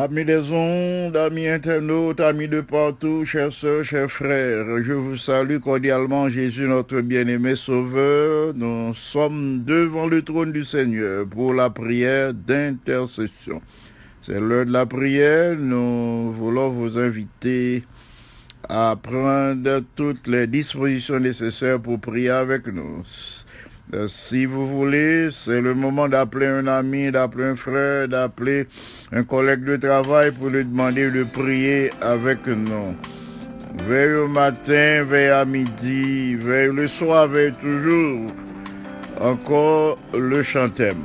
Amis des ondes, amis internautes, amis de partout, chers sœurs, chers frères, je vous salue cordialement, Jésus notre bien-aimé Sauveur. Nous sommes devant le trône du Seigneur pour la prière d'intercession. C'est l'heure de la prière, nous voulons vous inviter à prendre toutes les dispositions nécessaires pour prier avec nous. Euh, si vous voulez, c'est le moment d'appeler un ami, d'appeler un frère, d'appeler un collègue de travail pour lui demander de prier avec nous. Veille au matin, veille à midi, veille le soir, veille toujours. Encore le chantème.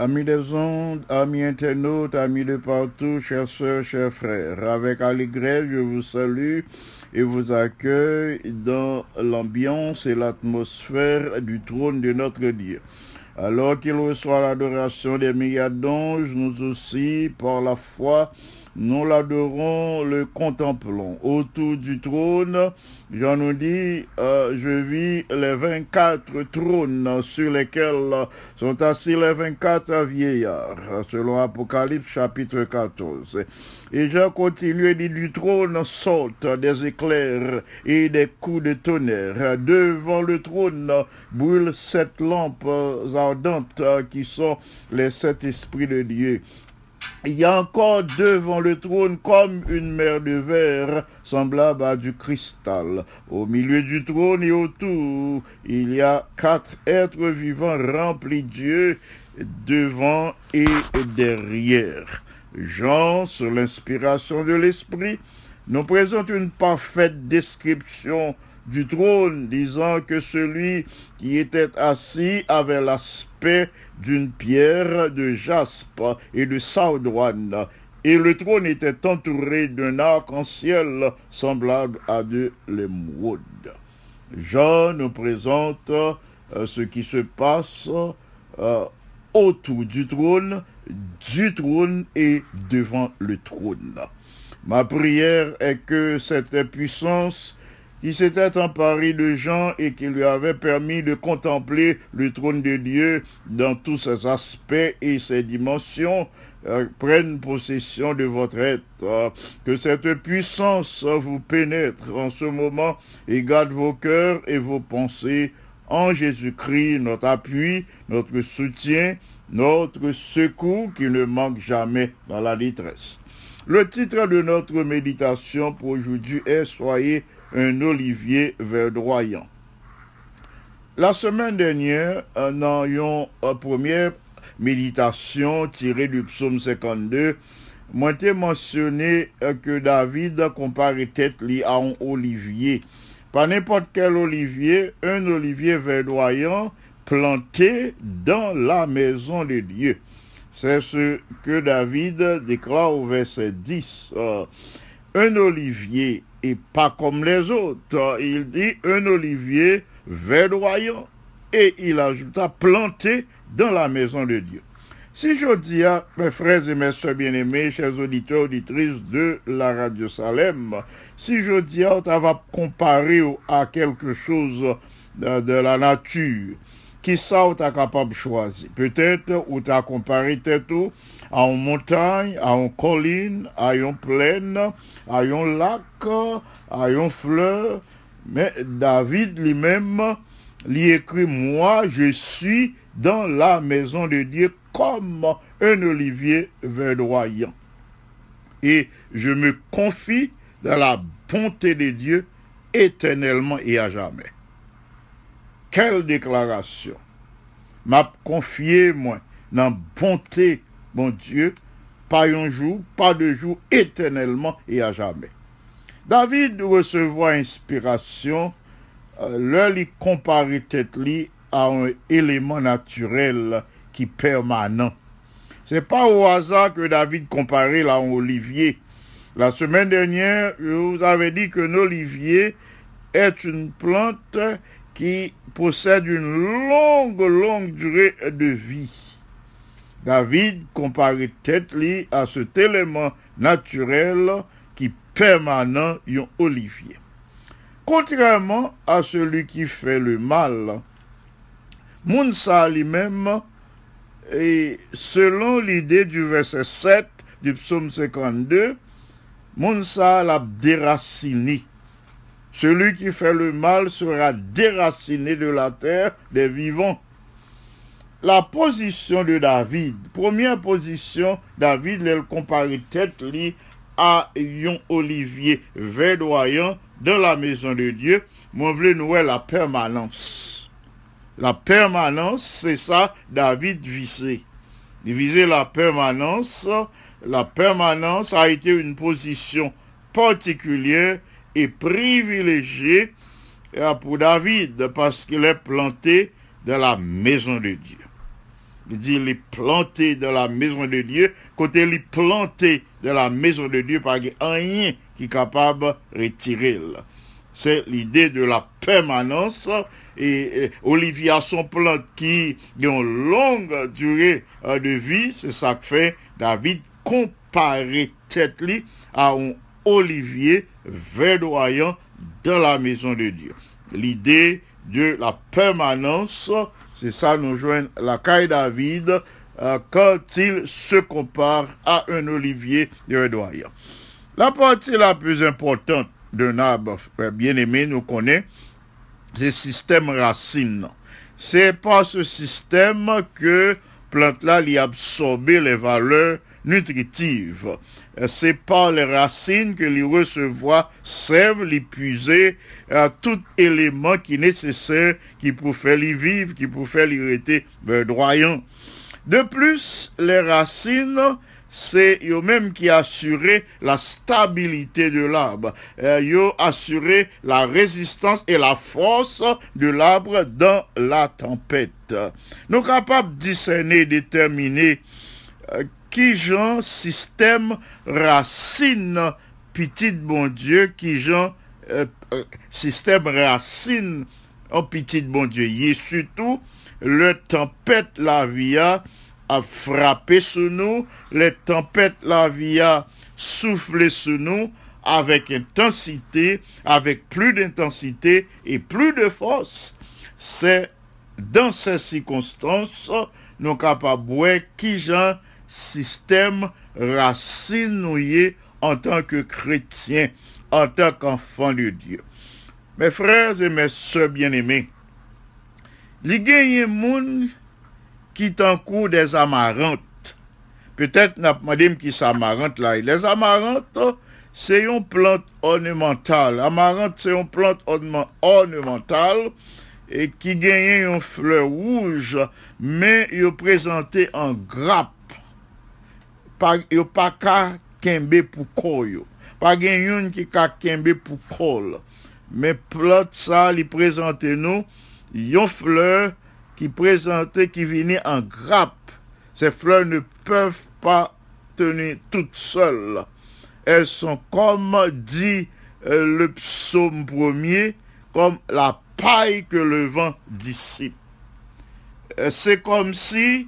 Amis des ondes, amis internautes, amis de partout, chers sœurs, chers frères, avec allégresse, je vous salue et vous accueille dans l'ambiance et l'atmosphère du trône de notre Dieu. Alors qu'il reçoit l'adoration des milliards d'anges, nous aussi, par la foi, nous l'adorons, le contemplons. Autour du trône, Jean nous dit, euh, je vis les 24 trônes sur lesquels sont assis les 24 vieillards, selon Apocalypse chapitre 14. Et Jean continue et dit, du trône sortent des éclairs et des coups de tonnerre. Devant le trône brûlent sept lampes ardentes qui sont les sept esprits de Dieu. Il y a encore devant le trône comme une mer de verre semblable à du cristal. Au milieu du trône et autour, il y a quatre êtres vivants remplis Dieu devant et derrière. Jean, sur l'inspiration de l'Esprit, nous présente une parfaite description du trône, disant que celui qui était assis avait l'aspect d'une pierre de jaspe et de sardoine, et le trône était entouré d'un arc-en-ciel semblable à de l'émeraude. Jean nous présente euh, ce qui se passe euh, autour du trône, du trône et devant le trône. Ma prière est que cette puissance qui s'était emparée de Jean et qui lui avait permis de contempler le trône de Dieu dans tous ses aspects et ses dimensions, euh, prenne possession de votre être. Que cette puissance vous pénètre en ce moment et garde vos cœurs et vos pensées en Jésus-Christ, notre appui, notre soutien, notre secours qui ne manque jamais dans la détresse. Le titre de notre méditation pour aujourd'hui est Soyez un olivier verdoyant. La semaine dernière, avions une première méditation tirée du psaume 52. Moi, j'ai mentionné que David comparait tête à un olivier. Pas n'importe quel olivier, un olivier verdoyant planté dans la maison de Dieu. C'est ce que David déclare au verset 10. Euh, un olivier et pas comme les autres. Il dit un olivier verdoyant et il ajouta planté dans la maison de Dieu. Si je dis à mes frères et mes soeurs bien-aimés, chers auditeurs, auditrices de la Radio Salem, si je dis à tu vas comparer à quelque chose de, de la nature, qui ça tu es capable de choisir Peut-être ou tu as comparé tout une montagne, à une colline, à une plaine, à un lac, à une fleur, Mais David lui-même lui écrit, moi je suis dans la maison de Dieu comme un olivier verdoyant. Et je me confie dans la bonté de Dieu éternellement et à jamais. Quelle déclaration! M'a confié, moi, dans bonté, Dieu, pas un jour, pas deux jours, éternellement et à jamais. David recevoir inspiration, euh, leur lui tête à un élément naturel qui permanent. C'est pas au hasard que David comparait là en olivier. La semaine dernière, je vous avais dit que l'olivier est une plante qui possède une longue, longue durée de vie. David comparait tête li à cet élément naturel qui permanent un olivier. Contrairement à celui qui fait le mal, Mounsa lui-même, et selon l'idée du verset 7 du psaume 52, Mounsa l'a déraciné. Celui qui fait le mal sera déraciné de la terre des vivants. La position de David, première position, David, elle compare tête à un olivier verdoyant dans la maison de Dieu. Moi, je nous la permanence. La permanence, c'est ça, David visait. Il visait la permanence. La permanence a été une position particulière et privilégiée euh, pour David parce qu'il est planté dans la maison de Dieu. Dit, il est planté dans la maison de Dieu. Côté il est planté dans la maison de Dieu, pas rien qui est capable de retirer. C'est l'idée de la permanence. Et, et Olivier a son plante qui a une longue durée euh, de vie. C'est ça que fait David comparer tête à un olivier verdoyant dans la maison de Dieu. L'idée de la permanence, c'est ça nous joigne la caille David euh, quand il se compare à un olivier verdoyant. La partie la plus importante d'un arbre euh, bien-aimé nous connaît, c'est le système racine. C'est par ce système que plante là y absorber les valeurs nutritives. Euh, C'est par les racines que les recevoir servent, les puiser à tout élément qui est nécessaire, qui pour faire les vivre, qui pour faire les rester verdoyant. De plus, les racines, c'est eux même qui assurer la stabilité de l'arbre. Euh, Yo assurer la résistance et la force de l'arbre dans la tempête. Nous capables de discerner, déterminer qui genre système racine? Petit bon Dieu, qui genre euh, euh, système racine? En petit bon Dieu. Y est surtout le tempête la via a frappé sur nous, les tempêtes la via soufflé sur nous avec intensité, avec plus d'intensité et plus de force. C'est dans ces circonstances, nous capables de voir qui genre système racine en tant que chrétien, en tant qu'enfant de Dieu. Mes frères et mes sœurs bien-aimés, les gagnent moun qui t'encourent des amarantes. Peut-être n'a pas dit qui s'amarante là. Les amarantes, c'est une plante ornementale. Amarante, c'est une plante ornement- ornementale et qui gagne une fleur rouge, mais il est présenté en grappe. Pa, yo pa ka kembe pou kol yo. Pa gen yon ki ka kembe pou kol. Men plot sa li prezante nou, yon fleur qui présente, qui venait en grappe. Ces fleurs ne peuvent pas tenir toutes seules. Elles sont comme dit euh, le psaume premier, comme la paille que le vent dissipe. Euh, C'est comme si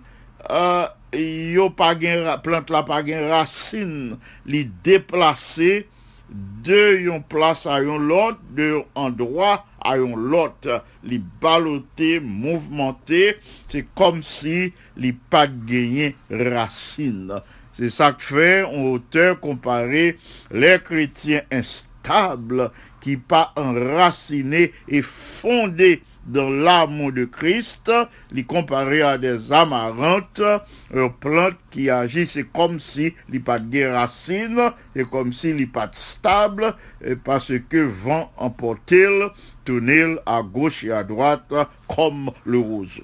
euh, yo pa gen, ra- plante la pa gen racine. Li déplacé de yon place à yon lot, de endroit à yon lot, li baloté, mouvementé, c'est comme si pas gagné racine. C'est ça que fait un auteur comparé. Les chrétiens instables qui pas enraciné et fondé dans l'amour de Christ, les comparer à des amarantes, une plante qui agissent comme si les pas de racines, et comme si les pas stable, et parce que vent emporte-t-il, tourne à gauche et à droite, comme le roseau.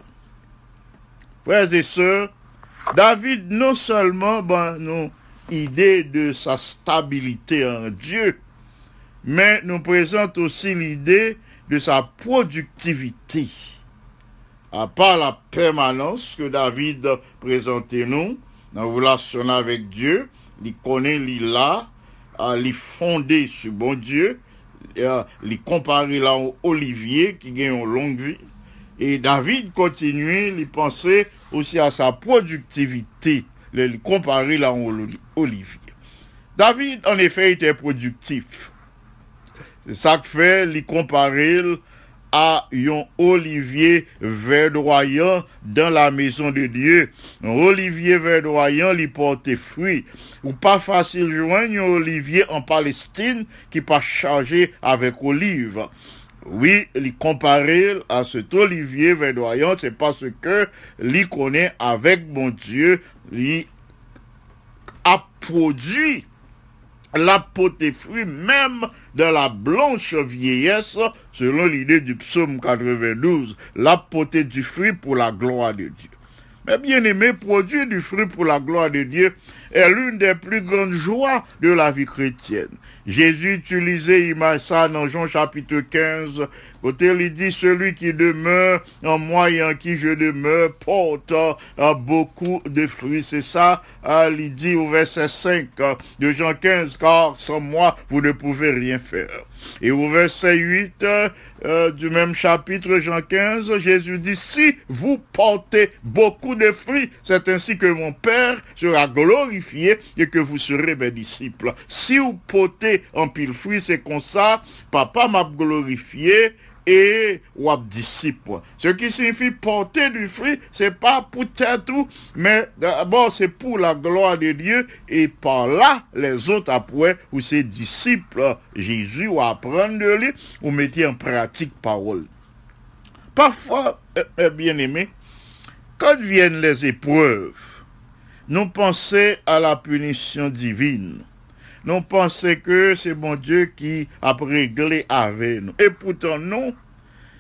Frères et sœurs, David non seulement ben, nous idée de sa stabilité en Dieu, mais nous présente aussi l'idée de sa productivité. À part la permanence que David présentait nous dans la relation avec Dieu, il connaît, il là, il fondé sur bon Dieu, il comparé là au Olivier qui gagne une longue vie. Et David continuait, il pensait aussi à sa productivité, il comparer là au Olivier. David, en effet, était productif. Ça fait, il comparer à un olivier verdoyant dans la maison de Dieu. Un olivier verdoyant, il porte fruit. Ou pas facile joindre un olivier en Palestine qui pas chargé avec olive. Oui, il comparer à cet olivier verdoyant, c'est parce que il connaît avec mon Dieu, il a produit la pote fruit même de la blanche vieillesse, selon l'idée du psaume 92, la potée du fruit pour la gloire de Dieu. Mais bien aimé, produire du fruit pour la gloire de Dieu est l'une des plus grandes joies de la vie chrétienne. Jésus utilisait ça dans Jean chapitre 15, côté il dit celui qui demeure en moi et en qui je demeure porte beaucoup de fruits. C'est ça, euh, il dit au verset 5 euh, de Jean 15, car sans moi vous ne pouvez rien faire. Et au verset 8 euh, du même chapitre, Jean 15, Jésus dit, si vous portez beaucoup de fruits, c'est ainsi que mon Père sera glorifié et que vous serez mes disciples. Si vous portez en pile fruits, c'est comme ça, papa m'a glorifié et ou disciple. Ce qui signifie porter du fruit, c'est pas pour tout, mais d'abord c'est pour la gloire de Dieu et par là, les autres après, ou ses disciples, Jésus, ou apprendre de lui, ou mettez en pratique parole. Parfois, eh, bien aimé, quand viennent les épreuves, nous pensons à la punition divine nous pensons que c'est bon Dieu qui a réglé avec nous. Et pourtant, non.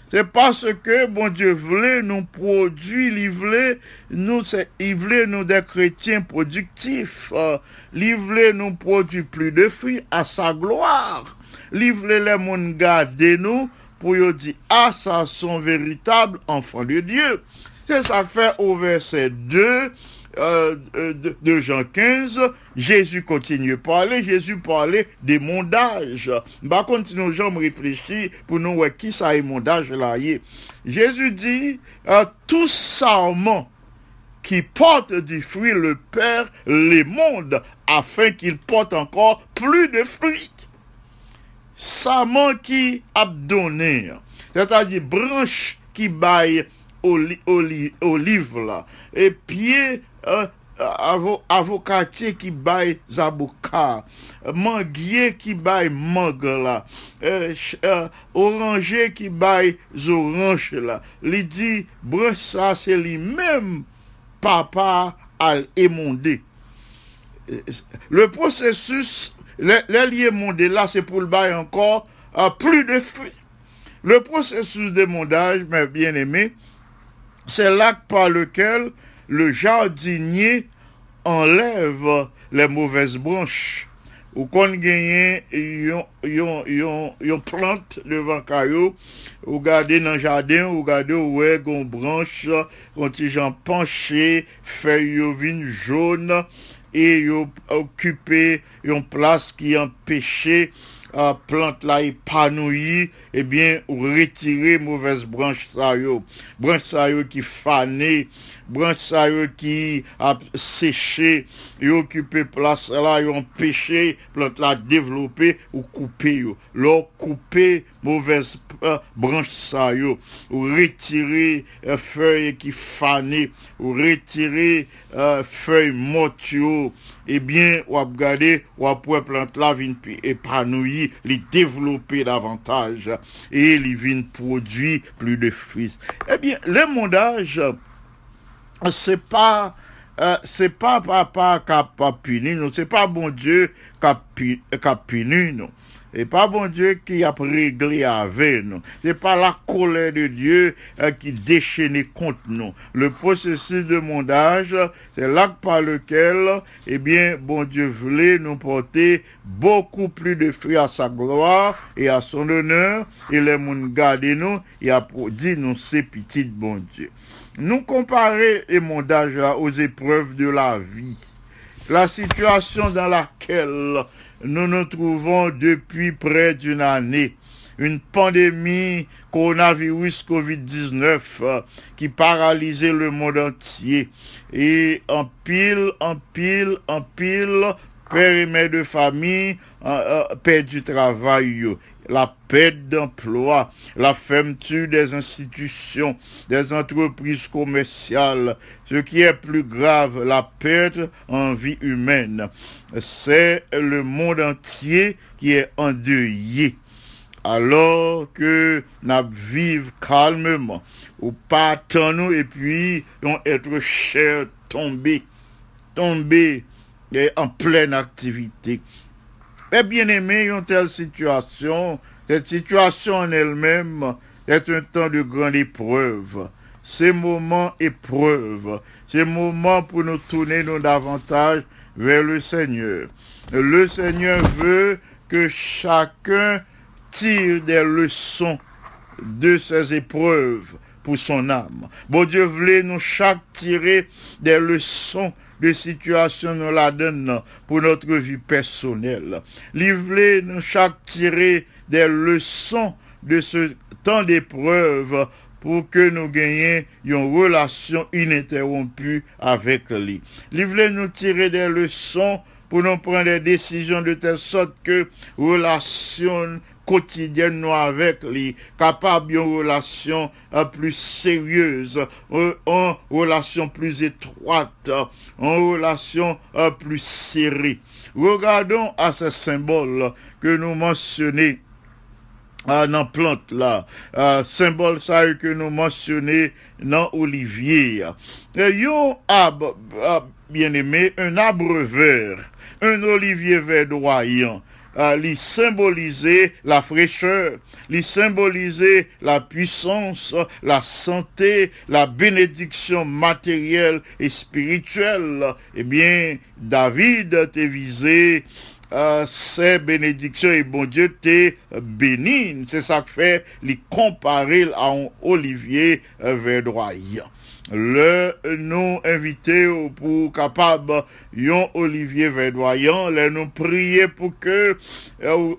C'est parce que bon Dieu voulait nous produire, il voulait nous, il nous des chrétiens productifs. Euh, il voulait nous produire plus de fruits à sa gloire. Il voulait les monde garder nous pour dire, ah, ça sont véritables enfants de Dieu. C'est ça que fait au verset 2, euh, de, Jean 15, Jésus continue à parler, Jésus parlait des mondages. Bah, continuons, gens réfléchir pour nous voir qui ça est mondage là. Jésus dit, euh, tout sarment qui porte du fruit, le Père les mondes afin qu'il porte encore plus de fruits. Sarment qui abdonné, c'est-à-dire branche qui baille olive là, et pied euh, avocatier qui baille zabouka, manguier qui baille mangue là, euh, euh, oranger qui baille orange là. Il dit, ça c'est lui-même, papa al émondé. Le processus, le émondé là, c'est pour le bail encore plus de fruits. Le processus d'émondage, mes bien-aimés, c'est l'acte par lequel le jardinier enlève les mauvaises branches. Ou qu'on gagne yon plante devant caillou, ou garder dans le jardin, ou garder ouais, une branche, quand ils ont penché, feuilles jaune, et yon occupé une place qui empêchait plante là épanouie, eh bien, ou retirer mauvaise branche ça yo. Branche qui fané, branche ça yo qui a séché, yo occupé place là, yo empêché plante là développer ou couper. Leur couper mauvaise euh, branche sa yo, ou retire euh, feuille qui fané, ou retire euh, feuille mot yo, ebyen wap gade, wap wè plant la vin epanoui, li développer davantage, et li vin produit plus de fruits. Ebyen, le mondage, c'est pas euh, c'est pas papa qui a nous, c'est pas bon Dieu qui a. C'est pas bon Dieu qui a réglé avec nous. C'est pas la colère de Dieu euh, qui déchaîne contre nous. Le processus de mondage, c'est l'acte par lequel, eh bien, bon Dieu voulait nous porter beaucoup plus de fruits à sa gloire et à son honneur. Et les moun garder nous et a dit nous ces bon Dieu. Nous comparer les mondages aux épreuves de la vie. La situation dans laquelle nous nous trouvons depuis près d'une année, une pandémie coronavirus Covid-19 euh, qui paralysait le monde entier et en pile, en pile, en pile, père et mère de famille euh, euh, du travail. La perte d'emploi, la fermeture des institutions, des entreprises commerciales, ce qui est plus grave, la perte en vie humaine. C'est le monde entier qui est endeuillé alors que nous vivons calmement, ou pas nous et puis on être cher tombé, tombé en pleine activité. Mais bien aimé, une telle situation, cette situation en elle-même est un temps de grande épreuve. Ces moments épreuves, ces moments pour nous tourner nous davantage vers le Seigneur. Le Seigneur veut que chacun tire des leçons de ces épreuves pour son âme. Bon Dieu voulait nous chaque tirer des leçons de situations nous la donne pour notre vie personnelle. Il voulait nous chaque tirer des leçons de ce temps d'épreuve pour que nous gagnions une relation ininterrompue avec lui. Il voulait nous tirer des leçons pour nous prendre des décisions de telle sorte que relation quotidienne nous avec lui, capable d'une relation euh, plus sérieuse, euh, en relation plus étroite, en relation euh, plus serrée. Regardons à ces symboles que nous mentionnons ah, dans plante là, symbole ça que nous mentionnons dans Olivier. Yon arbre, bien aimé, un arbre vert, un olivier verdoyant, ah, lui symboliser la fraîcheur, lui symboliser la puissance, la santé, la bénédiction matérielle et spirituelle. Eh bien, David t'est visé euh, ces bénédictions et bon Dieu t'es béni. C'est ça que fait les comparer à un olivier euh, verdoyant. Le nous invité pour capable yon olivier verdoyant, le nous prier pour que euh,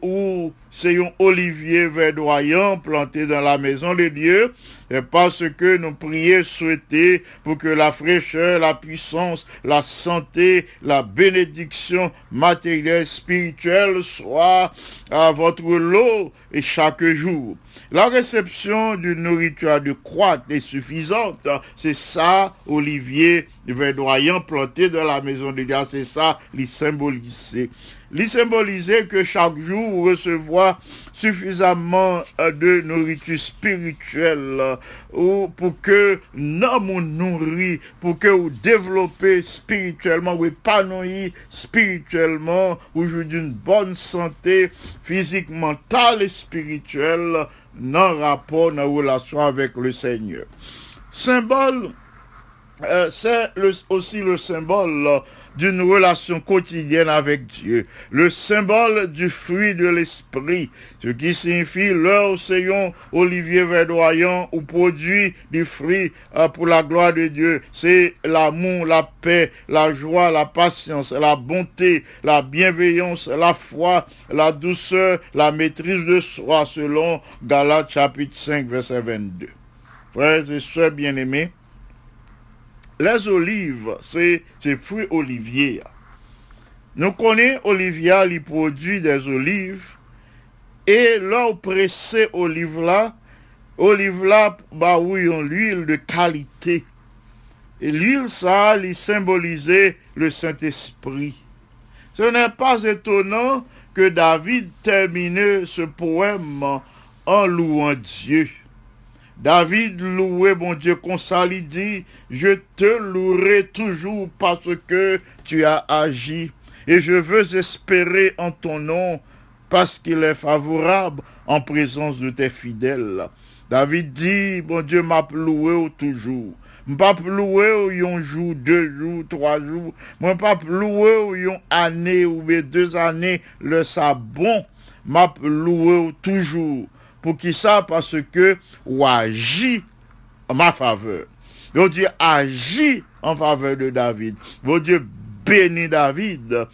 c'est olivier verdoyant planté dans la maison de Dieu, c'est parce que nous prions souhaiter pour que la fraîcheur, la puissance, la santé, la bénédiction matérielle, spirituelle soit à votre lot et chaque jour. La réception d'une nourriture adéquate et suffisante, c'est ça, Olivier verdoyant planté dans la maison de Dieu, c'est ça, les symboliser. Les symboliser que chaque jour, recevoir suffisamment euh, de nourriture spirituelle euh, ou pour que nous nous nourrit, pour que vous développez spirituellement, vous épanouissez spirituellement, vous jouez d'une bonne santé physique, mentale et spirituelle dans rapport, dans relation avec le Seigneur. Symbole, euh, c'est aussi le symbole d'une relation quotidienne avec Dieu, le symbole du fruit de l'esprit, ce qui signifie leur seyon olivier verdoyant ou produit du fruit euh, pour la gloire de Dieu. C'est l'amour, la paix, la joie, la patience, la bonté, la bienveillance, la foi, la douceur, la maîtrise de soi, selon Galates chapitre 5, verset 22. Frères et sœurs bien-aimés, les olives, c'est c'est fruit olivier. Nous connaissons Olivia, il produit des olives Et là, pressé olive là, olive là, bah oui, l'huile de qualité. Et l'huile, ça, il symbolisait le Saint-Esprit. Ce n'est pas étonnant que David termine ce poème en louant Dieu. David louait mon Dieu comme ça, dit, je te louerai toujours parce que tu as agi. Et je veux espérer en ton nom parce qu'il est favorable en présence de tes fidèles. David dit, mon Dieu m'a loué toujours. M'a loué ou yon jour, deux jours, trois jours. Pas loué ou yon année ou deux années, le ça bon. M'a loué toujours. Pour qui ça? Parce que ou agit en ma faveur. Dieu agit en faveur de David. Dieu bénit David.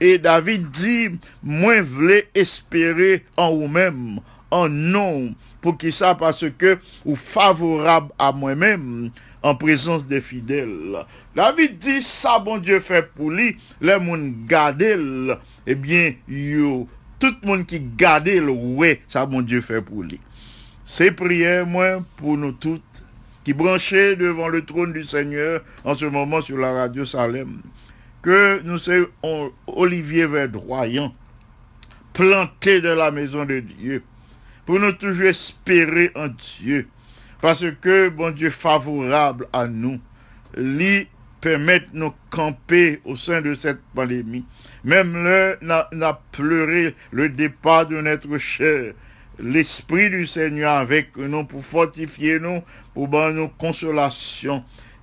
Et David dit, moi voulais espérer en vous-même, en non. Pour qui ça? Parce que ou favorable à moi-même en présence des fidèles. David dit, ça bon Dieu fait pour lui, les moun gade eh bien, yo, tout le monde qui garde le ouais, ça bon Dieu fait pour lui. C'est prière, moi, pour nous toutes, qui branchés devant le trône du Seigneur en ce moment sur la radio Salem, que nous sommes Olivier Verdoyant, planté dans la maison de Dieu, pour nous toujours espérer en Dieu, parce que, bon Dieu, favorable à nous, lui permettre nous camper au sein de cette pandémie. Même là, n'a pleuré le départ de notre cher. L'Esprit du Seigneur avec nous pour fortifier nous, pour donner nous consolation.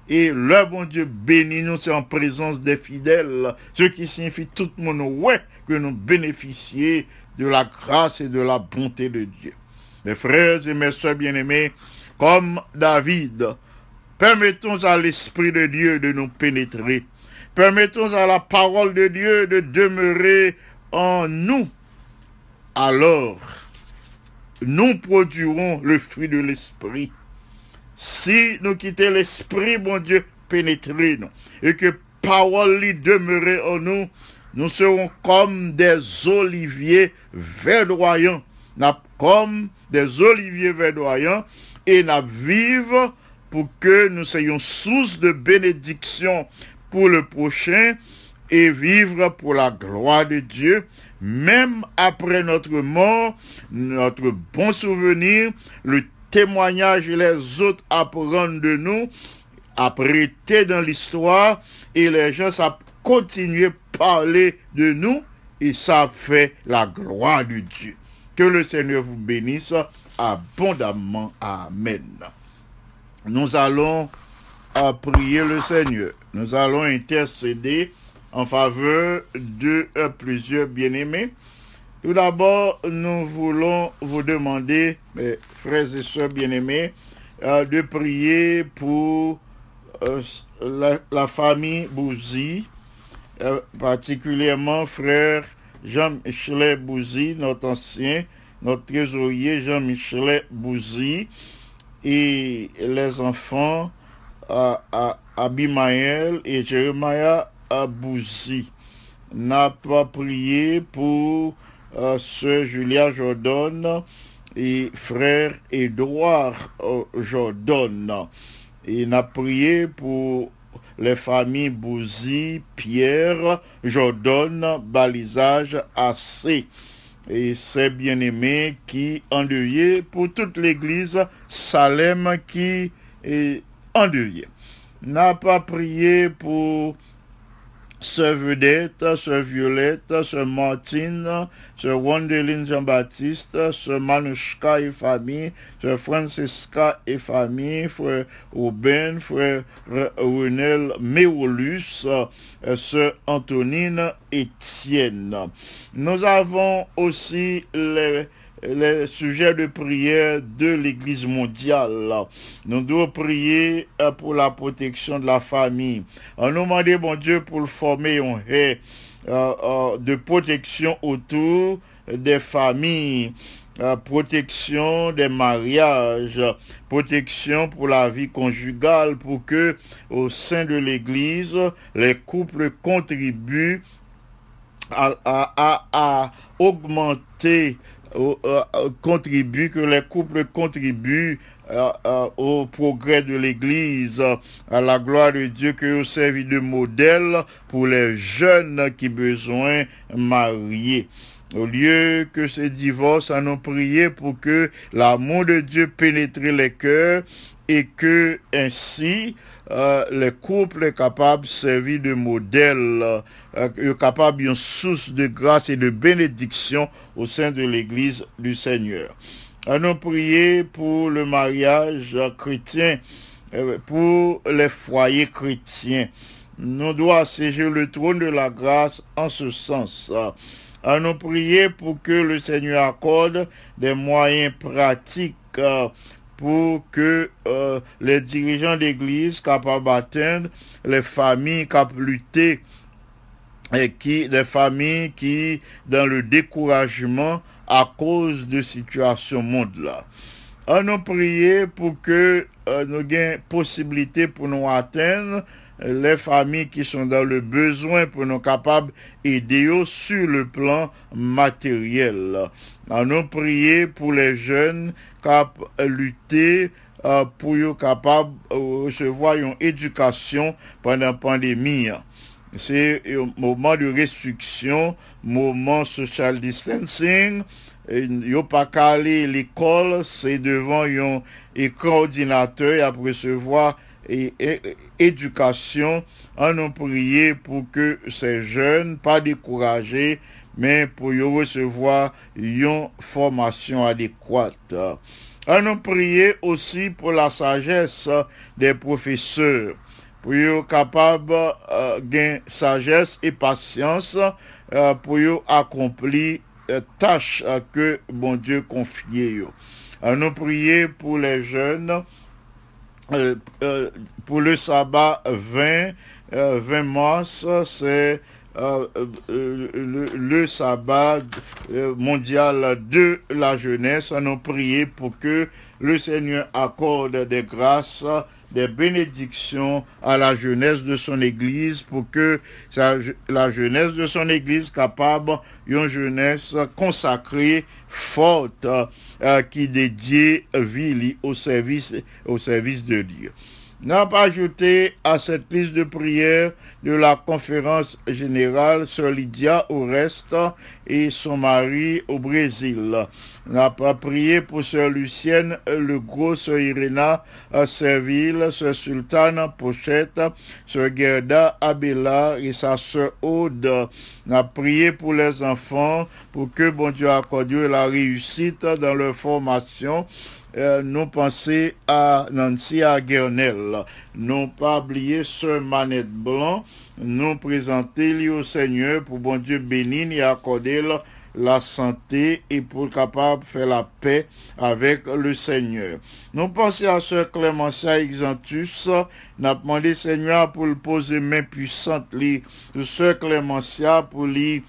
Et le bon Dieu bénit nous, c'est en présence des fidèles, ce qui signifie tout le monde, ouais, que nous bénéficions de la grâce et de la bonté de Dieu. Mes frères et mes soeurs bien-aimés, comme David, permettons à l'Esprit de Dieu de nous pénétrer. Permettons à la parole de Dieu de demeurer en nous. Alors, nous produirons le fruit de l'Esprit. Si nous quittons l'Esprit, mon Dieu, pénétrer nous. Et que parole lui demeurer en nous, nous serons comme des oliviers verdoyants. Comme des oliviers verdoyants. Et nous vivons pour que nous soyons source de bénédiction pour le prochain et vivre pour la gloire de Dieu, même après notre mort, notre bon souvenir, le témoignage et les autres apprennent de nous, apprêter dans l'histoire, et les gens savent continuer à parler de nous, et ça fait la gloire de Dieu. Que le Seigneur vous bénisse abondamment. Amen nous allons prier le Seigneur. Nous allons intercéder en faveur de euh, plusieurs bien-aimés. Tout d'abord, nous voulons vous demander, mes frères et sœurs bien-aimés, euh, de prier pour euh, la, famille Bouzy, particulièrement frère Jean-Michel Bouzy, notre ancien, notre trésorier Jean-Michel Bouzy, et les enfants Abimaël et Jérémia Abouzi. N'a pas prié pour euh, sœur Julia Jordan et frère Édouard euh, Jordan. Et n'a prié pour les familles Bouzy, Pierre, Jordan, Balisage, AC et ses bien-aimés qui endeuillés pour toute l'église Salem qui est endeuillée. N'a pas prié pour Sœur Vedette, Sœur Violette, Sœur Martine, Sœur Wandeline Jean-Baptiste, Sœur Manushka et famille, Sœur Francesca et famille, Frère Aubin, Frère Renel Méolus, Sœur Antonine Étienne. Nous avons aussi les les sujets de prière de l'Église mondiale. Nous devons prier euh, pour la protection de la famille. On nous demande, bon Dieu, pour le former un haie euh, euh, de protection autour des familles. protection des mariages, protection pour la vie conjugale, pour que au sein de l'Église, les couples contribuent à, augmenter au- contribuent, que les couples contribuent euh, euh, au progrès de l'Église, euh, à la gloire de Dieu, que servi de modèle pour les jeunes qui besoin marier. Au lieu que ces divorces, en ont prié pour que l'amour de Dieu pénètre les cœurs et que ainsi euh, les couples sont capables de servir de modèle, euh, euh, capables d'une source de grâce et de bénédiction au sein de l'Église du Seigneur. Allons prier pour le mariage chrétien, euh, pour les foyers chrétiens. Nous doit siéger le trône de la grâce en ce sens. Euh, Allons prier pour que le Seigneur accorde des moyens pratiques euh, pour que euh, les dirigeants d'église capables d'atteindre les familles capables de lutter et qui, des familles qui, dans le découragement à cause de situation monde. On a prié pour que euh, nous ayons possibilité pour nous atteindre les familles qui sont dans le besoin pour nous capables d'aider sur le plan matériel. On a prié pour les jeunes cap lutter euh, pour eux capables de recevoir une éducation pendant la pandémie. C'est un moment de restriction, moment social distancing. Et Yo pas à l'école, c'est devant un écran ordinateur après recevoir et, et- éducation. On a prié pour que ces jeunes, pas découragés, mais pour y recevoir une formation adéquate. On a prié aussi pour la sagesse des professeurs pour être capable euh, gain sagesse et patience euh, pour yo accomplir euh, tâches euh, que bon Dieu confie yo. Euh, prier pour les jeunes euh, euh, pour le sabbat 20 euh, 20 mars c'est euh, euh, le, sabbat euh, mondial de la jeunesse. Nous prier pour que le Seigneur accorde des grâces, des bénédictions à la jeunesse de son Église pour que la jeunesse de son Église capable une jeunesse consacrée, forte, qui dédie vie au service de Dieu. N'a pas ajouté à cette liste de prières de la conférence générale Sœur Lydia au reste et son mari au Brésil. N'a pas prié pour Sœur Lucienne Le Gros, Sœur Irena Serville, Sœur Sultane Pochette, Sœur Gerda Abela et sa Sœur Aude. N'a prié pour les enfants pour que bon Dieu accorde la réussite dans leur formation euh, nous penser à Nancy à Guernel. Non pas oublier ce manette blanc, nous présenter lui au Seigneur pour bon Dieu bénir et accorder la- santé et pour capable de faire la paix avec le Seigneur. Nous pensons à ce Clémentia Exantus, n'a demandé Seigneur pour le poser main puissante, lui, ce Clémentia pour lui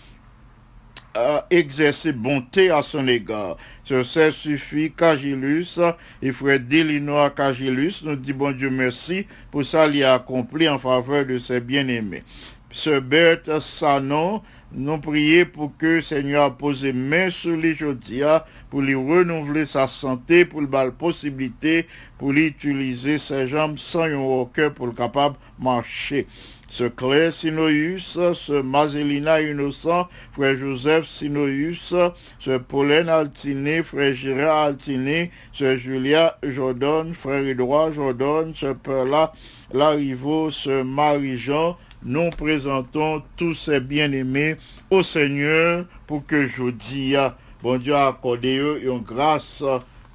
euh, exercer bonté à son égard. Sur ça suffit Cagilus et frère Delinois Cagilus nous dit bon Dieu merci pour ça il a accompli en faveur de ses bien-aimés. Ce Berthe Sanon, nous prions pour que Seigneur pose main sur les jodia pour lui renouveler sa santé, pour lui la possibilité, pour lui utiliser ses jambes sans un rocker pour le capable marcher ce Claire Sinoïus, ce Mazelina Innocent, frère Joseph Sinoïus, ce Pauline Altiné, frère Gérard Altiné, ce Julia Jordan, frère Edouard Jordan, ce Perla Larivo, ce Marie-Jean, nous présentons tous ces bien-aimés au Seigneur pour que je dis, bon Dieu a accordé eux une grâce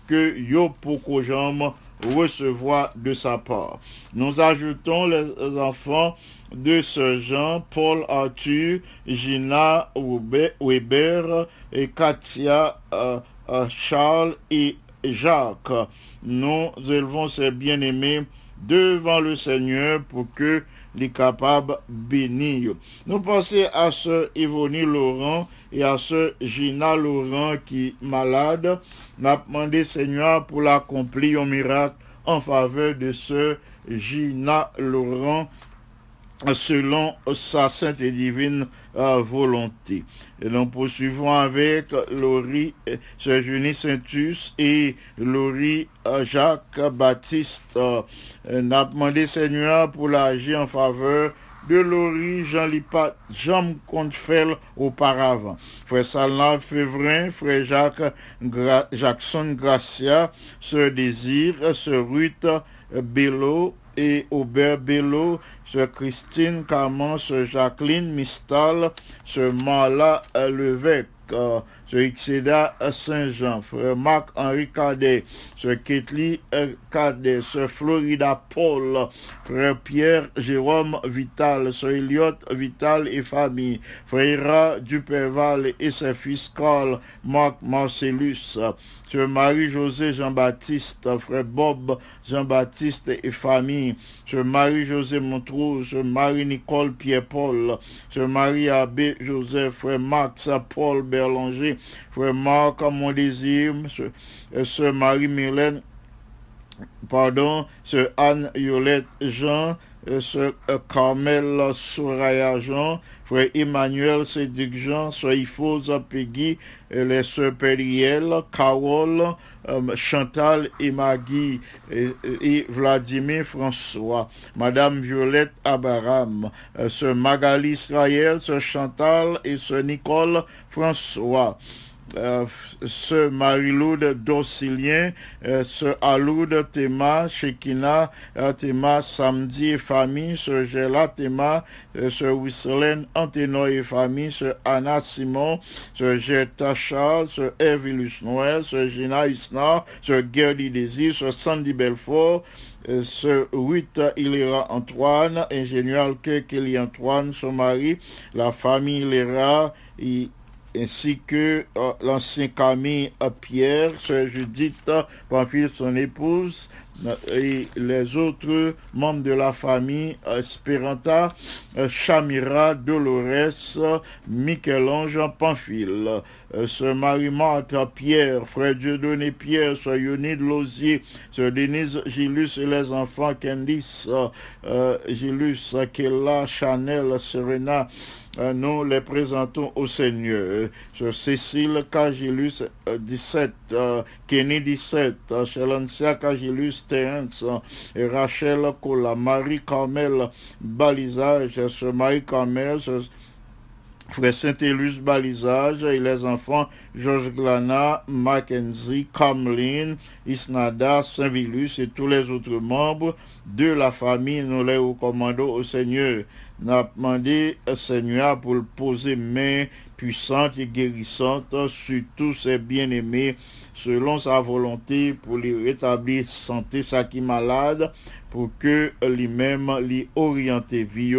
que yo pour jambes recevoir de sa part. Nous ajoutons les enfants de ce Jean, Paul Arthur, Gina Weber- et Katia euh, euh, Charles et Jacques. Nous élevons ces bien-aimés devant le Seigneur pour que les capables bénir. Nous pensons à ce Yvonne Laurent et à ce Gina Laurent qui est malade. N'a demandé Seigneur pour l'accomplir un miracle en faveur de ce Gina Laurent selon sa sainte et divine euh, volonté. Nous poursuivons avec Laurie euh, Sir Junie Saintus et Laurie euh, Jacques Baptiste. Euh, n'a demandé Seigneur pour l'agir en faveur de Laurie Jean Lipat, Jean Contefel auparavant. Frère Salna Févrin, Frère Jacques Jackson Gracia, Sœur Désir, Sœur Ruth Bello et Aubert Bello, Sœur Christine Carman, Sœur Jacqueline Mistal, Sœur Marla euh, Levesque, euh, Sœur Ixeda Saint-Jean, Frère Marc-Henri Cadet, Sœur Ketli euh, Cadet, Sœur Florida Paul, Frère Pierre Jérôme Vital, Sœur Elliot Vital et famille, Frère Duperval et ses fils Carl, Marc Marcellus, Sœur Marie-José Jean-Baptiste, Frère Bob Jean-Baptiste et famille, Sœur Marie-José Montrose, Sœur Marie-Nicole Pierre-Paul, Sœur Marie-Abbé Joseph, Frère Max Paul Berlanger, Frère Marc Mondésir, Sœur- euh, Marie-Mylène pardon, Sœur Anne Yolette Jean, euh, Sœur euh, Carmel Soraya Jean, Frère Emmanuel Jean, Sœur Ifosa Peggy, euh, les Sœurs Periel, Carole, euh, Chantal et Maggie, et, et Vladimir François, Madame Violette Abaram, euh, Sœur Magali Israël, Sœur Chantal et Sœur Nicole François euh, Sœur Marie-Loude Dorcilien, euh, Sœur Aloude Théma, Shekina euh, Théma, Samedi et famille, Sœur Gela Théma, euh, Sœur Wisselen Antenoy et famille, Sœur Anna Simon, Sœur Gerta Charles, Sœur Hervilus Noël, Sœur Gina Isna, Sœur Gerdy Désir, Sœur Sandy Belfort, euh, Sœur Ruth Hilera Antoine, ingénieur Kelly Antoine, son mari, la famille Hilera, et ainsi que euh, l'ancien Camille euh, Pierre, Sœur Judith, euh, Pamphile, son épouse, et les autres membres de la famille Esperanta, Chamira, Dolores, Michel-Ange, Pamphile, Sœur Marie-Marthe Pierre, Frère Dieudonné Pierre, Sœur Yonide Lozier, Sœur Denise Gilus et les enfants Candice, euh, Gilus, Kella, Chanel, Serena, nous les présentons au Seigneur. Euh, Cécile Cagilus euh, 17, euh, Kenny 17, euh, Chelancia Cagilus Terence, euh, Rachel Cola, Marie Carmel Balisage, Marie Carmel, Frère Saint-Élus Balisage et les enfants Georges Glana, Mackenzie, Camlin, Isnada, Saint-Vilus et tous les autres membres de la famille, nous les recommandons au Seigneur. Avons demandé Seigneur pour poser main puissante et guérissante sur tous ses bien-aimés selon sa volonté pour les rétablir santé, ça qui malade, pour que lui-même lui orienter vie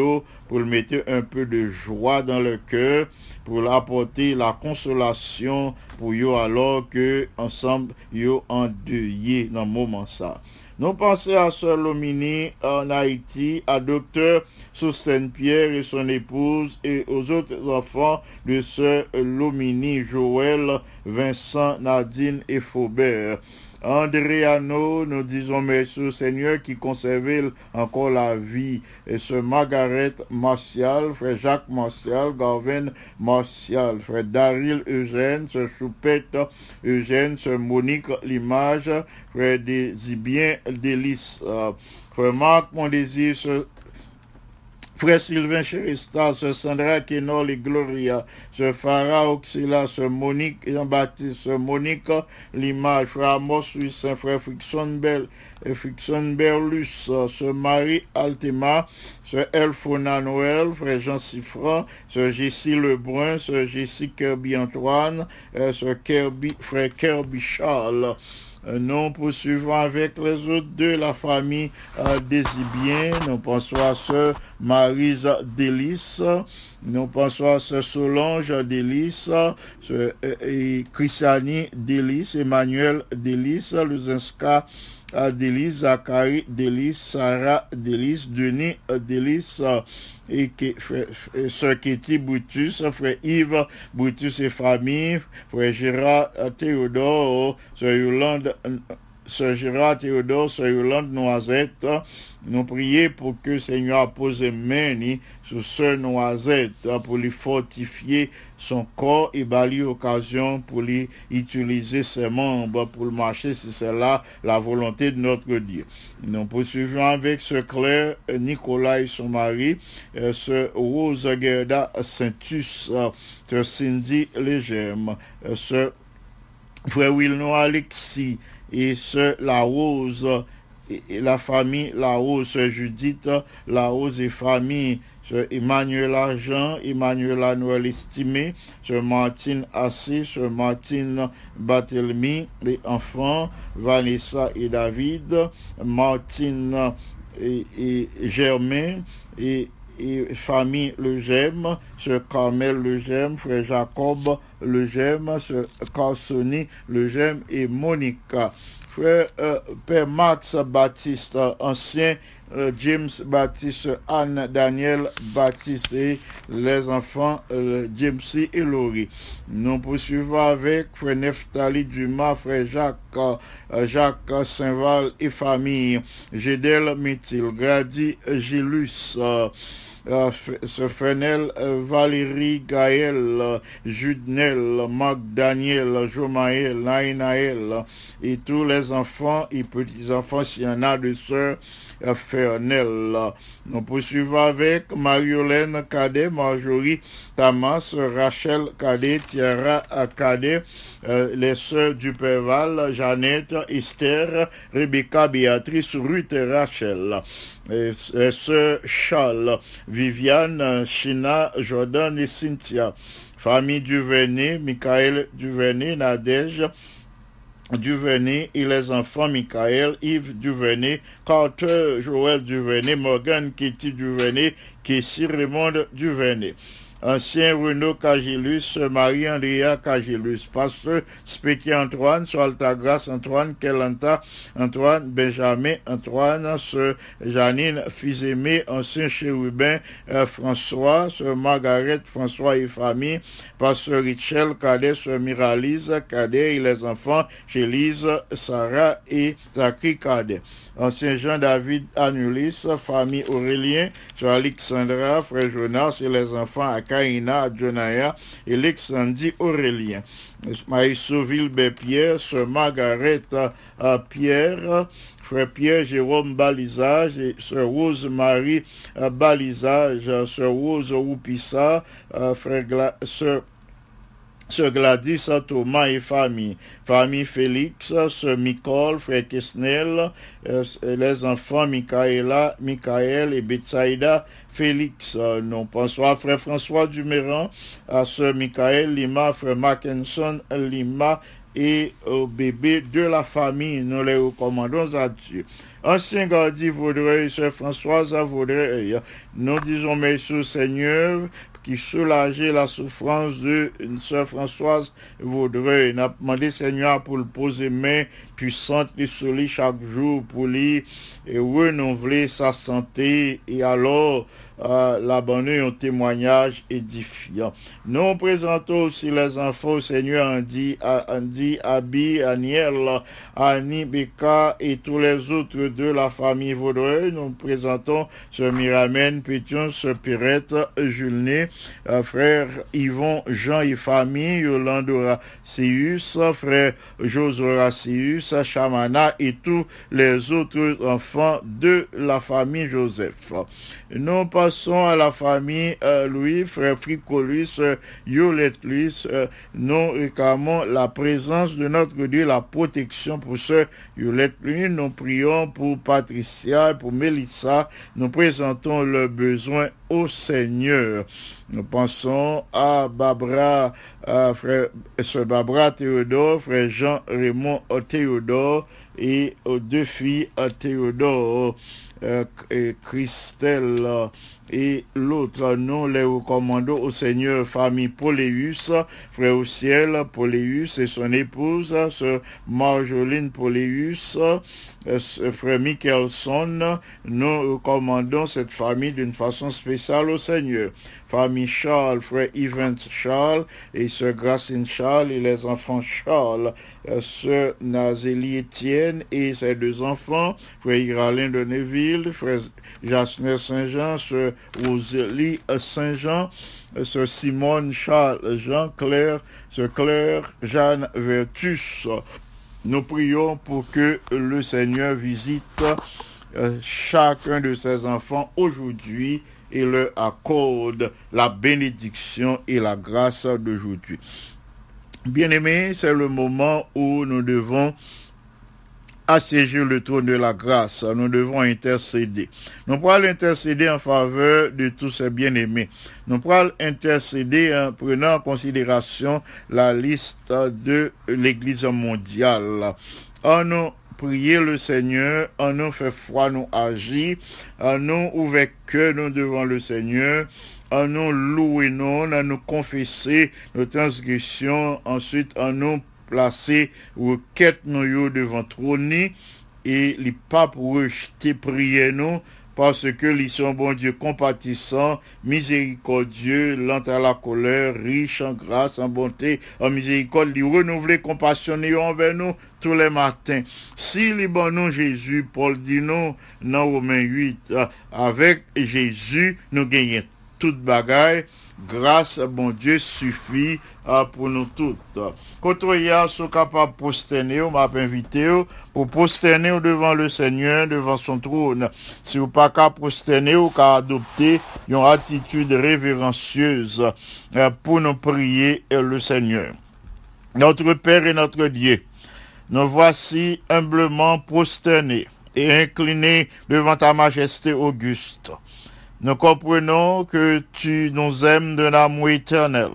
pour le mettre un peu de joie dans le cœur, pour l'apporter la consolation pour eux alors que ensemble yo endeuillé dans moment ça. Nous pensons à Sœur Lomini en Haïti, à Docteur Sosten Pierre et son épouse et aux autres enfants de Sœur Lomini, Joël, Vincent, Nadine et Faubert. Andréano, nous disons merci Seigneur qui conservait encore la vie. Et ce Margaret Martial, frère Jacques Martial, Garvin Martial, frère Daryl Eugène, ce Choupette Eugène, ce Monique Limage, frère Désibien Délice, frère Marc Mondésir, Frère Sylvain Chérista, Sœur Sandra Kenol et Gloria, Sœur Farah Oxila, Sœur Monique Jean-Baptiste, Sœur Monique Limage, Frère Amos Saint Frère Frickson Bell, et Frickson Berlus, Sœur Marie Altema, Sœur Elfona Noël, Frère Jean Siffran, Sœur Jessie Lebrun, Sœur Jessie Kirby Antoine, euh, Sœur Kirby, Frère Kirby Charles. Euh, Nous poursuivons avec les autres de la famille euh, Désibien. Nous pensons à Sœur Marise Délice. Nous pensons à Sœur Solange Délice, Sœur euh, Christiani Délice, Emmanuel Délice, Luzinska Délice, Zachary Délice, Sarah Délice, Denis euh, Délice, euh, et Sœur Kitty Boutus, frère Yves Boutus et famille, frère Gérard euh, Théodore, Sœur Yolande Sœur Gérard Théodore, Sœur Yolande Noisette, nous prions pour que le Seigneur pose main sur Sœur Noisette pour lui fortifier son corps et bali occasion pour lui utiliser ses membres pour le marcher si c'est là la volonté de notre Dieu. Nous poursuivons avec ce Claire Nicolas et son mari, euh, ce Rose Gerda Saintus, euh, ce Cindy Légème, euh, ce frère Wilno Alexis et ce La Rose la famille La Rose, ce Judith La Rose et famille, Emmanuel Argent, Emmanuel Noël Estimé, ce Martine Assé, ce Martine Barthélemy, les enfants, Vanessa et David, Martine et, Germain et famille Le Gemme, ce Carmel Le Gemme, frère Jacob Le ce Carsoni Le et Monica. Frère euh, Père Max Baptiste, ancien euh, James Baptiste, Anne Daniel Baptiste et les enfants euh, et Laurie. Nous poursuivons avec frère Neftali Dumas, frère Jacques, euh, Jacques Saint-Val et famille, Gédel Métil, Grady Gilus, F- ce Fenel, euh, Valérie, Gaël, Judnel, Marc Daniel, Jomaël, Naïnaël, et tous les enfants et petits-enfants, s'il y en a de sœurs, Nous poursuivons avec Mariolène Cadet, Marjorie Tamas, Rachel Cadet, Tiara Cadet, euh, les sœurs du Péval, Jeannette, Esther, Rebecca, Béatrice, Ruth et Rachel. Les sœurs Charles, Viviane, China, Jordan et Cynthia. Famille Duvernay, Michael Duvernay, Nadège, Duvernay et les enfants Michael, Yves Duvernay, Carter, Joël Duvernay, Morgan, Kitty Duvernay, Kessie Raymond Duvernay. Ancien Renaud Cagilus, Marie-Andrea Cagilus, Pasteur Spéki Antoine, Grâce Antoine, Kelanta Antoine, Benjamin Antoine, Sœur Janine Fils-Aimé, Ancien Chérubin euh, François, Sœur Margaret François et famille, Pasteur Richel, Cadet, Sœur Miralise, Cadet et les enfants, Chélise, Sarah et Zachary Cadet. Ancien Jean-David Anulis, famille Aurélien, Sœur Alexandra, Frère Jonas et les enfants Akaina, Jonaya et Aurélien. Maïs Sauville Pierre, Sœur Margaret euh, Pierre, Frère Pierre Jérôme Balisage et Sœur Rose Marie euh, Balisage, Sœur Rose Roupissa, euh, Frère Sœur Sœur Gladys, Thomas et famille. Famille Félix, Sœur Nicole, Frère Kesnel, euh, les enfants Michaela, Michael et Betsaïda Félix. Nous pensons à Frère François Duméran, à Sœur Michael Lima, Frère Mackinson Lima et au bébé de la famille. Nous les recommandons à Dieu. Ancien gardien Vaudreuil, Sœur Françoise Vaudreuil, nous disons merci Seigneur qui soulageait la souffrance de une sœur Françoise Vaudreuil. N'a demandé Seigneur pour le poser main puissante et lui chaque jour pour lui et renouveler sa santé et alors euh, l'abonner un témoignage édifiant. Nous présentons aussi les enfants au Seigneur Andy, Andy, Abi, Aniel, Annie, Becca et tous les autres de la famille Vaudreuil. Nous présentons ce Miramène, Pétion, ce Pirette, Julné, euh, frère Yvon, Jean et famille, Yolande Horacius, frère José Horacius, Chamana et tous les autres enfants de la famille Joseph. Nous passons à la famille euh, Louis, frère Fricolis, euh, Yolette Louis. Euh, nous réclamons la présence de notre Dieu, la protection pour ce Yolette Louis. Nous prions pour Patricia, et pour Mélissa. Nous présentons leurs besoins au Seigneur. Nous pensons à Barbara, à frère, sœur Barbara Théodore, frère Jean Raymond Théodore et aux deux filles Théodore. Euh, Christelle et l'autre, nous les recommandons au Seigneur, famille Poléus, frère au ciel, Poléus et son épouse, sœur Marjoline Poléus, euh, frère Michelson, nous recommandons cette famille d'une façon spéciale au Seigneur. Famille Charles, frère Evans Charles et sœur Gracine Charles et les enfants Charles, euh, sœur Nazélie Étienne et ses deux enfants, frère Iralin de Neville, frère Jasner Saint-Jean, sœur Rosalie Saint-Jean, euh, sœur Simone Charles Jean Claire, sœur Claire Jeanne Vertus. Nous prions pour que le Seigneur visite euh, chacun de ses enfants aujourd'hui et leur accorde la bénédiction et la grâce d'aujourd'hui. Bien-aimés, c'est le moment où nous devons assiéger le trône de la grâce. Nous devons intercéder. Nous pourrons intercéder en faveur de tous ces bien-aimés. Nous pourrons intercéder en prenant en considération la liste de l'Église mondiale. En prier le Seigneur, en nous fait foi, nous agir, en nous ouvrir cœur, nous devant le Seigneur, en nous louer, nous, en nous confesser nos transgressions, ensuite en nous placer requête nous devant trône et les papes rejeter prier nous parce que ils sont bon Dieu compatissant, miséricordieux, lent à la colère, riche en grâce, en bonté, en miséricorde, ils renouveler compassionné envers nous tous les matins. Si les Jésus, Paul dit non, dans Romains 8, euh, avec Jésus, nous gagnons toute bagaille, grâce bon Dieu suffit uh, pour nous toutes. Vous sont capables de prosterner, on m'a invité pour prosterner devant le Seigneur, devant son trône. Si vous pas qu'à prosterner ou qu'à adopter une attitude révérencieuse uh, pour nous prier le Seigneur. Notre Père et notre Dieu, nous voici humblement prosternés et inclinés devant ta majesté auguste. Nous comprenons que tu nous aimes d'un amour éternel.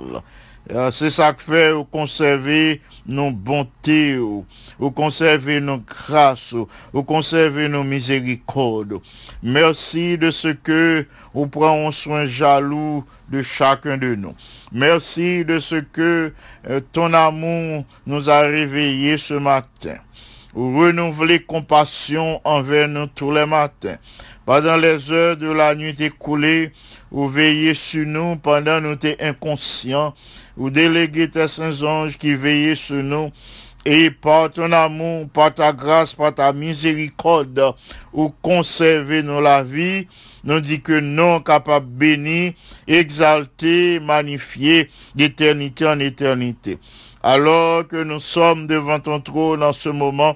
Euh, C'est ça que fait ou conserver nos bontés, ou, ou conserver nos grâces, ou, ou conserver nos miséricordes. Merci de ce que vous prenons soin jaloux de chacun de nous. Merci de ce que euh, ton amour nous a réveillés ce matin. Ou renouveler compassion envers nous tous les matins pendant les heures de la nuit écoulée, ou veillez sur nous pendant nous t'es inconscients, ou déléguez tes saints anges qui veillaient sur nous, et par ton amour, par ta grâce, par ta miséricorde, ou conservez nous la vie, nous dit que non capable béni, exalté, magnifié d'éternité en éternité. Alors que nous sommes devant ton trône en ce moment,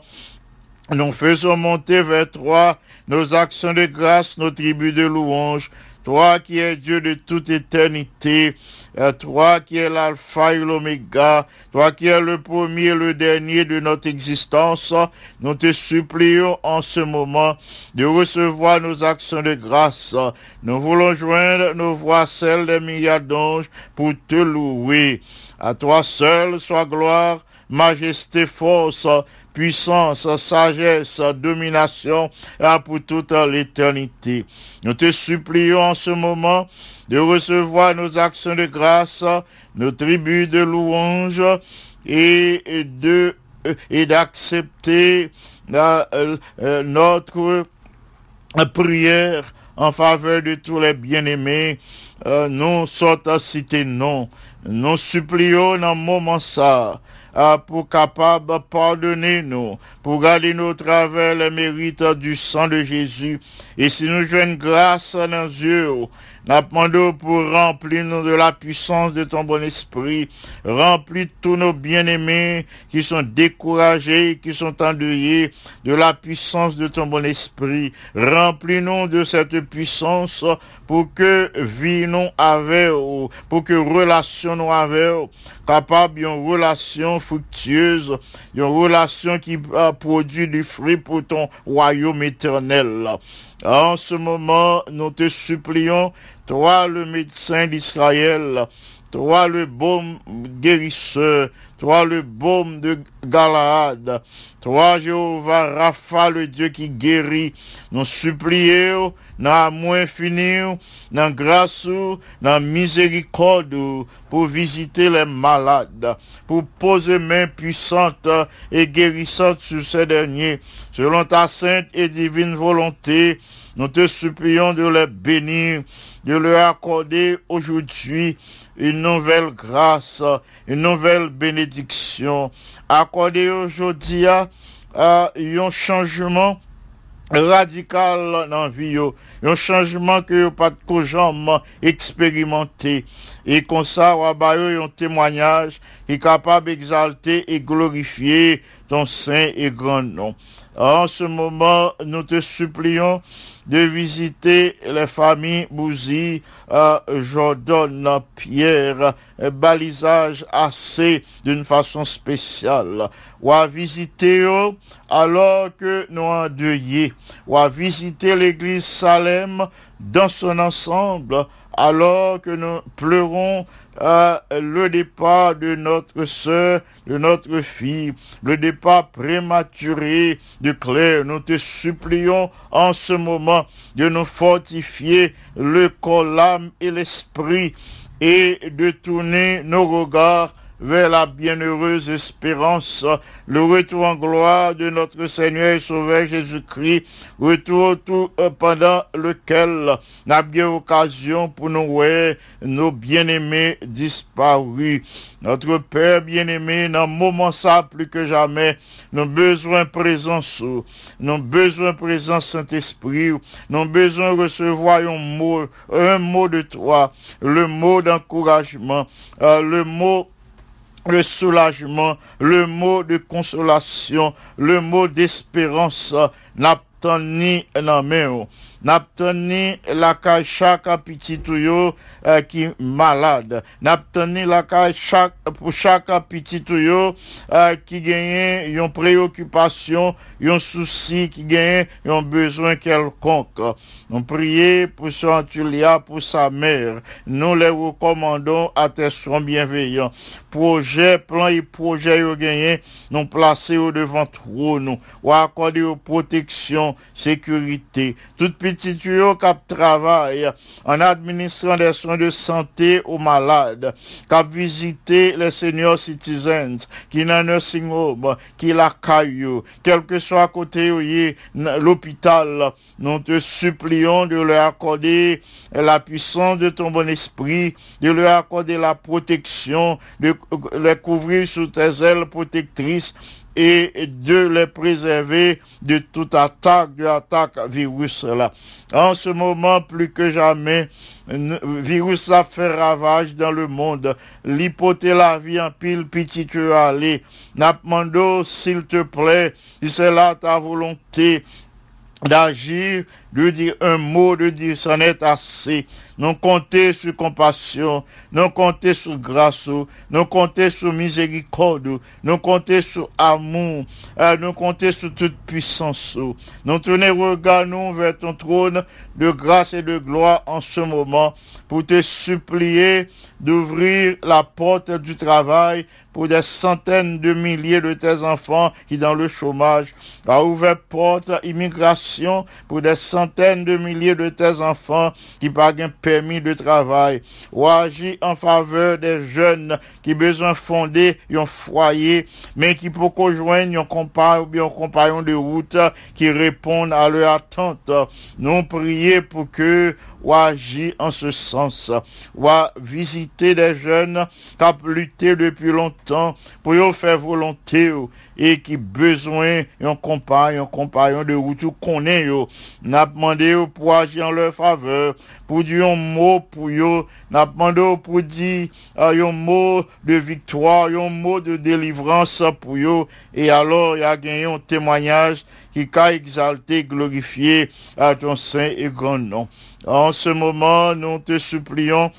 nous faisons monter vers toi nos actions de grâce, nos tribus de louange. Toi qui es Dieu de toute éternité, euh, toi qui es l'alpha et l'oméga, toi qui es le premier et le dernier de notre existence, nous te supplions en ce moment de recevoir nos actions de grâce. Nous voulons joindre nos voix, celles des milliards d'anges, pour te louer. À toi seul soit gloire, majesté, force, puissance, sagesse, domination pour toute l'éternité. Nous te supplions en ce moment de recevoir nos actions de grâce, nos tribus de louange et de et d'accepter euh, euh, notre prière en faveur de tous les bien-aimés. Euh, nous sommes à citer non. Nous supplions dans moment ça pour capable pardonner nous, pour garder nos travers les mérites du sang de Jésus. Et si nous jouons grâce dans nos yeux, nous pour remplir nous de la puissance de ton bon esprit, remplis tous nos bien-aimés qui sont découragés, qui sont endeuillés, de la puissance de ton bon esprit. Remplis-nous de cette puissance pour que vie nous avec, pour que relation nous avec, capable d'une relation fructueuse, une relation qui produit du fruit pour ton royaume éternel. En ce moment, nous te supplions, toi le médecin d'Israël, toi le bon guérisseur, toi le baume de Galaad, toi Jéhovah Rapha, le Dieu qui guérit, nous supplions dans amour infini, dans grâce, dans miséricorde, pour visiter les malades, pour poser main puissante et guérissante sur ces derniers, selon ta sainte et divine volonté, nous te supplions de les bénir, de leur accorder aujourd'hui une nouvelle grâce, une nouvelle bénédiction. Accorder aujourd'hui à, un changement radical dans la vie, un changement que pas de jamais expérimenté. Et comme ça, on va un témoignage qui est capable d'exalter et glorifier ton saint et grand nom. En ce moment, nous te supplions de visiter les familles Bouzy, euh, Jordan, Pierre, euh, balisage assez d'une façon spéciale. Ou à visiter eux alors que nous endeuillés. Ou à visiter l'église Salem dans son ensemble alors que nous pleurons le départ de notre sœur, de notre fille, le départ prématuré de Claire. Nous te supplions en ce moment de nous fortifier le corps, l'âme et l'esprit et de tourner nos regards vers la bienheureuse espérance, le retour en gloire de notre Seigneur et Sauveur Jésus-Christ, retour tout euh, pendant lequel n'a bien occasion pour nous voir nos bien-aimés disparus. Notre Père bien-aimé, dans moment ça plus que jamais, nous besoin présence, nous besoin présence Saint-Esprit, nous besoin recevoir un mot, un mot de toi, le mot d'encouragement, euh, le mot le soulagement, le mot de consolation, le mot d'espérance, n'a ni nan men tani la chak apiti tou yo uh, ki malade. Nap tani la kay chak, pou chak apiti tou yo uh, ki genyen yon preokupasyon, yon souci, ki genyen yon bezwen kelkonk. Nou priye pou sa antulia, pou sa mer. Nou le rekomandon a te son bienveyan. Proje, plan yi proje yo genyen, nou plase yo devan trou nou. Ou akode yo proteksyon, sécurité. Toute cap travaille en administrant des soins de santé aux malades, cap visiter les seniors citizens, qui n'en nursing home, qui la caillou, quel que soit à côté l'hôpital, nous te supplions de leur accorder la puissance de ton bon esprit, de leur accorder la protection, de les couvrir sous tes ailes protectrices et de les préserver de toute attaque, de l'attaque virus là. En ce moment, plus que jamais, virus a fait ravage dans le monde. L'hypothèse la vie en pile, petit tu aller. N'apmando, s'il te plaît, si c'est là ta volonté, d'agir, de dire un mot, de dire ça n'est assez. Nous compter sur compassion, nous compter sur grâce, nous compter sur miséricorde, nous compter sur amour, euh, nous compter sur toute puissance. Nous tourner regard nous vers ton trône de grâce et de gloire en ce moment pour te supplier d'ouvrir la porte du travail pour des centaines de milliers de tes enfants qui dans le chômage, a ouvert porte immigration pour des centaines de milliers de tes enfants qui un permis de travail, ou agir en faveur des jeunes qui besoin fonder un foyer, mais qui pour joindre un compagnon ou bien un compagnon de route qui répondent à leur attente. Nous prions pour que ou agir en ce sens, ou visiter des jeunes qui ont lutté depuis longtemps pour faire volonté et qui besoin d'un compagnon, compagnon de route qu'on est yo. N'a demandé pour agir en leur faveur, pour dire un mot pour eux, n'a demandé pour dire euh, un mot de victoire, un mot de délivrance pour eux. Et alors, il y a gagné un témoignage qui a exalté, glorifié à ton saint et grand nom. En ce moment, nous te supplions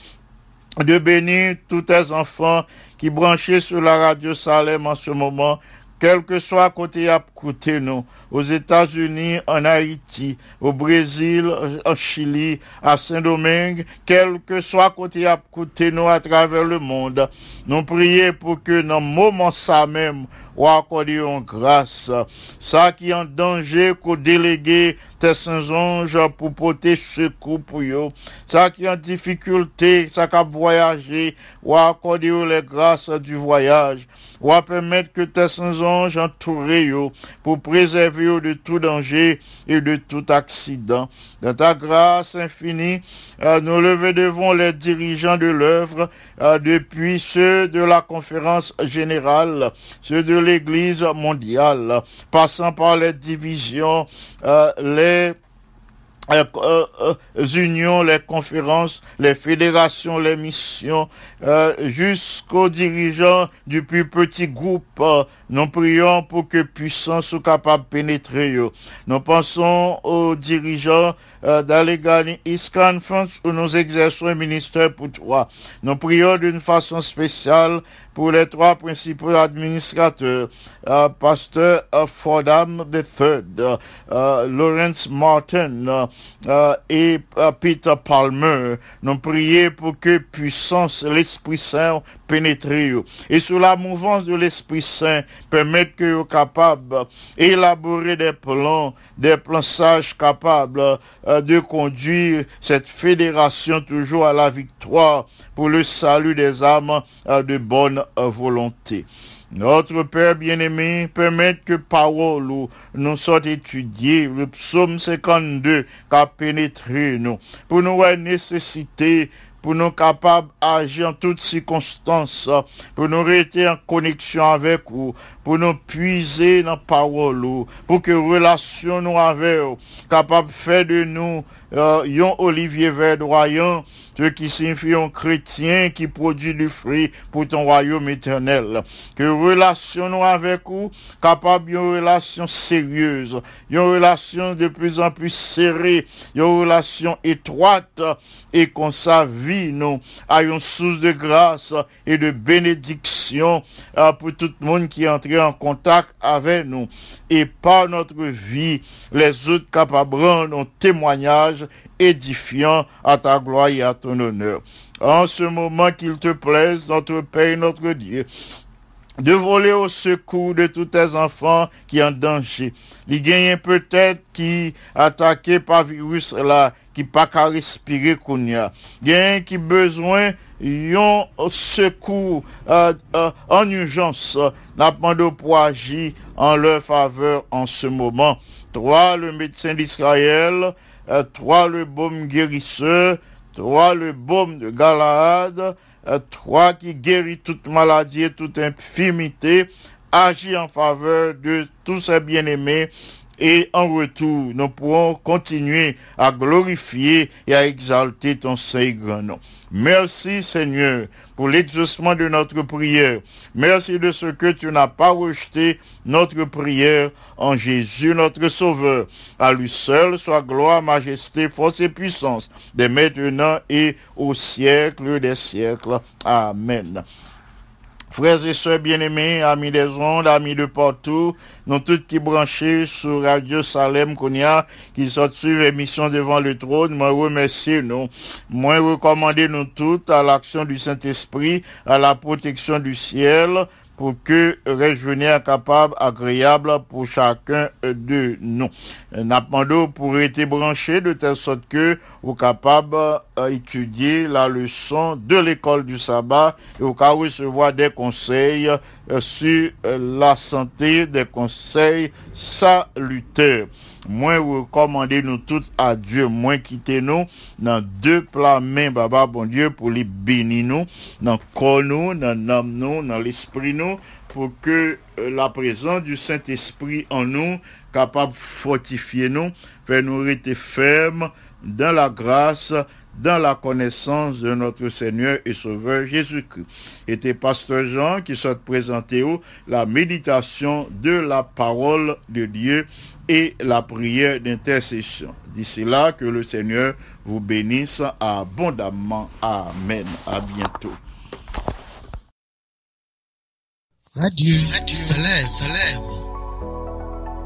de bénir tous tes enfants qui branchés sur la radio Salem en ce moment, quel que soit côté à côté nous, aux États-Unis, en Haïti, au Brésil, en Chili, à Saint-Domingue, quel que soit côté à côté nous à travers le monde, nous prions pour que dans moment ça même, ou accorder en grâce. Ça qui est en danger qu'au délégué tes saints anges pour porter secours pour eux. Ça qui est en difficulté, ça qui a voyagé, ou accorder les grâces du voyage. Ou permettre que tes saints anges entourent eux pour préserver eux de tout danger et de tout accident. Dans ta grâce infinie, euh, nous levons devant les dirigeants de l'œuvre, euh, depuis ceux de la conférence générale, ceux de l'Église mondiale, passant par les divisions, euh, les euh, euh, unions, les conférences, les fédérations, les missions, euh, jusqu'aux dirigeants du plus petit groupe. Nous prions pour que puissance soit capable de pénétrer. Nous pensons aux dirigeants euh, East Conference où nous exerçons un ministère pour toi. Nous prions d'une façon spéciale pour les trois principaux administrateurs, euh, Pasteur euh, Fordham III, euh, Lawrence Martin et Peter Palmer. Nous prions pour que puissance l'Esprit Saint pénètre et sous la mouvance de l'Esprit Saint permettre que soient capables d'élaborer des plans, des plans sages capables euh, de conduire cette fédération toujours à la victoire pour le salut des âmes euh, de bonne euh, volonté. Notre Père bien-aimé, permette que parole ou nous soit étudiée, le psaume 52 qui a pénétré nous, pour nous avoir nécessité pour nous capables d'agir en toutes circonstances, pour nous rester en connexion avec vous, pour nous puiser dans la parole, ou, pour que relation nous avec capable de faire de nous euh, un olivier verdoyant, ce qui signifie un chrétien qui produit du fruit pour ton royaume éternel. Que relation nous avec vous, capable d'une relation sérieuse, une relation de plus en plus serrée, une relation étroite, et qu'on sa vie, nous, à une source de grâce et de bénédiction euh, pour tout le monde qui est entré en contact avec nous. Et par notre vie, les autres capables de rendre un témoignage édifiant à ta gloire et à ton honneur. En ce moment qu'il te plaise, notre Père et notre Dieu, de voler au secours de tous tes enfants qui en danger. Les gagnent peut-être qui attaqué par virus là, qui pas qu'à respirer qu'on y a. Gagnent qui besoin yon secours euh, euh, en urgence. N'a demandé pour agir en leur faveur en ce moment. Toi, le médecin d'Israël, euh, toi, le baume guérisseur, toi, le baume de Galaad, toi qui guéris toute maladie et toute infirmité, agis en faveur de tous ces bien-aimés et en retour, nous pourrons continuer à glorifier et à exalter ton grand nom. Merci Seigneur pour l'exaucement de notre prière. Merci de ce que tu n'as pas rejeté notre prière en Jésus notre Sauveur. À lui seul soit gloire, majesté, force et puissance, dès maintenant et au siècle des siècles. Amen. Frères et sœurs bien-aimés, amis des ondes, amis de partout, nous tous qui branchés sur Radio Salem Konya, qui sont sur émission devant le trône, moi remercie nous. Moi recommander nous toutes à l'action du Saint-Esprit, à la protection du ciel, pour que rejoigner capable, agréable pour chacun de nous. N'a demandé pour être branché de telle sorte que vous capable euh, étudier la leçon de l'école du sabbat et au cas recevoir des conseils euh, sur euh, la santé, des conseils salutaires. Moins recommander nous tous à Dieu, moins quitter nous dans deux plats mains, Baba, bon Dieu, pour les bénir nous, dans le corps nous, dans l'âme nous, dans l'esprit nous, pour que euh, la présence du Saint-Esprit en nous, capable de fortifier nous, faire nous rester fermes dans la grâce, dans la connaissance de notre Seigneur et Sauveur Jésus-Christ. Était Pasteur Jean qui souhaite présenter la méditation de la parole de Dieu et la prière d'intercession. D'ici là, que le Seigneur vous bénisse abondamment. Amen. À bientôt. Radio, Radio Salem, Salem.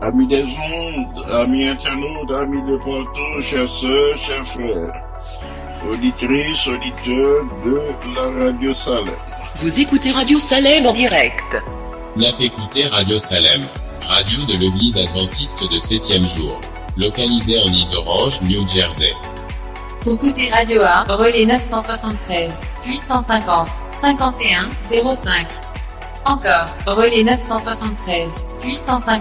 Amis des ondes, amis internautes, amis de partout, chers sœurs, chers frères, auditrices, auditeurs de la radio Salem. Vous écoutez Radio Salem en direct. Écoutez Radio Salem, radio de l'église adventiste de 7e jour, localisée en Isorange, New Jersey. Écoutez Radio A, relais 973, puis 150, 51, 05. Encore, relais 973, puis 150.